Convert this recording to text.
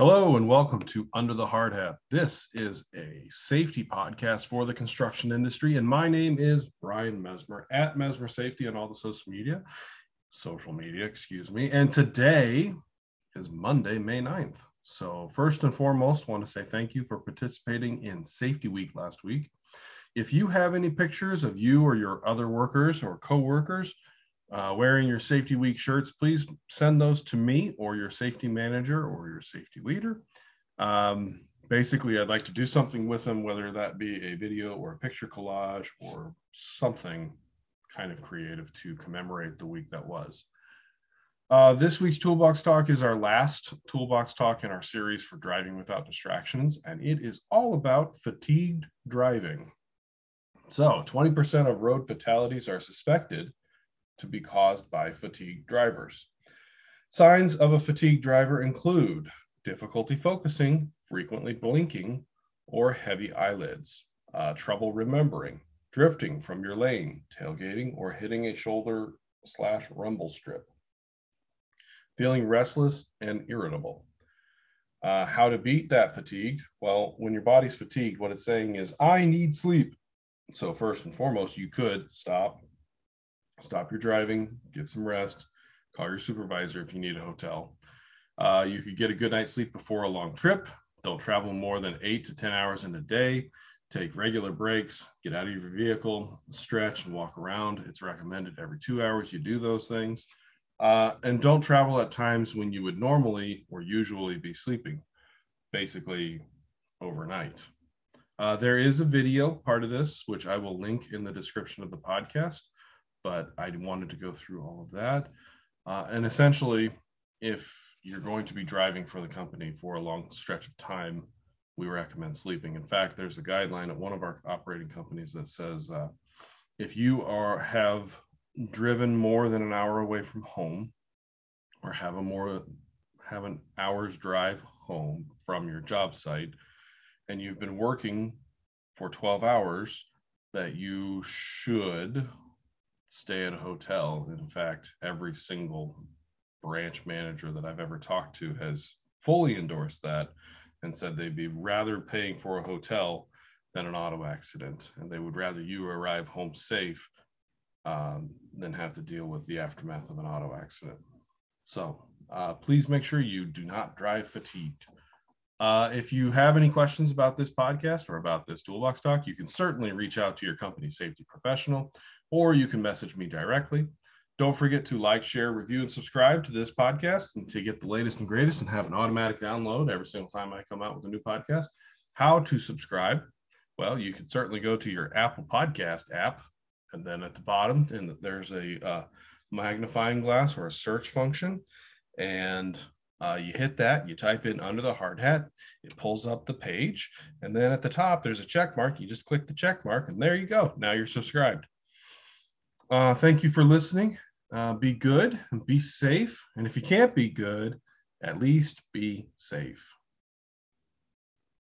Hello and welcome to Under the Hard Hat. This is a safety podcast for the construction industry, and my name is Brian Mesmer at Mesmer Safety on all the social media, social media, excuse me. And today is Monday, May 9th. So, first and foremost, want to say thank you for participating in Safety Week last week. If you have any pictures of you or your other workers or co-workers uh, wearing your safety week shirts, please send those to me or your safety manager or your safety leader. Um, basically, I'd like to do something with them, whether that be a video or a picture collage or something kind of creative to commemorate the week that was. Uh, this week's Toolbox Talk is our last Toolbox Talk in our series for driving without distractions, and it is all about fatigued driving. So, 20% of road fatalities are suspected to be caused by fatigued drivers. Signs of a fatigued driver include difficulty focusing, frequently blinking, or heavy eyelids, uh, trouble remembering, drifting from your lane, tailgating, or hitting a shoulder slash rumble strip, feeling restless and irritable. Uh, how to beat that fatigued? Well, when your body's fatigued, what it's saying is, I need sleep. So, first and foremost, you could stop, stop your driving, get some rest, call your supervisor if you need a hotel. Uh, you could get a good night's sleep before a long trip. Don't travel more than eight to 10 hours in a day. Take regular breaks, get out of your vehicle, stretch and walk around. It's recommended every two hours you do those things. Uh, and don't travel at times when you would normally or usually be sleeping, basically overnight. Uh, there is a video part of this, which I will link in the description of the podcast but I wanted to go through all of that. Uh, and essentially, if you're going to be driving for the company for a long stretch of time, we recommend sleeping. In fact, there's a guideline at one of our operating companies that says uh, if you are have driven more than an hour away from home, or have a more have an hour's drive home from your job site, and you've been working for 12 hours, that you should stay at a hotel. In fact, every single branch manager that I've ever talked to has fully endorsed that and said they'd be rather paying for a hotel than an auto accident. And they would rather you arrive home safe um, than have to deal with the aftermath of an auto accident. So uh, please make sure you do not drive fatigued. Uh, if you have any questions about this podcast or about this toolbox talk, you can certainly reach out to your company safety professional or you can message me directly. Don't forget to like, share, review, and subscribe to this podcast and to get the latest and greatest and have an automatic download every single time I come out with a new podcast. How to subscribe? Well, you can certainly go to your Apple Podcast app, and then at the bottom, and there's a uh, magnifying glass or a search function, and uh, you hit that, you type in under the hard hat, it pulls up the page, and then at the top there's a check mark. You just click the check mark, and there you go. Now you're subscribed. Uh, thank you for listening. Uh, be good be safe. And if you can't be good, at least be safe.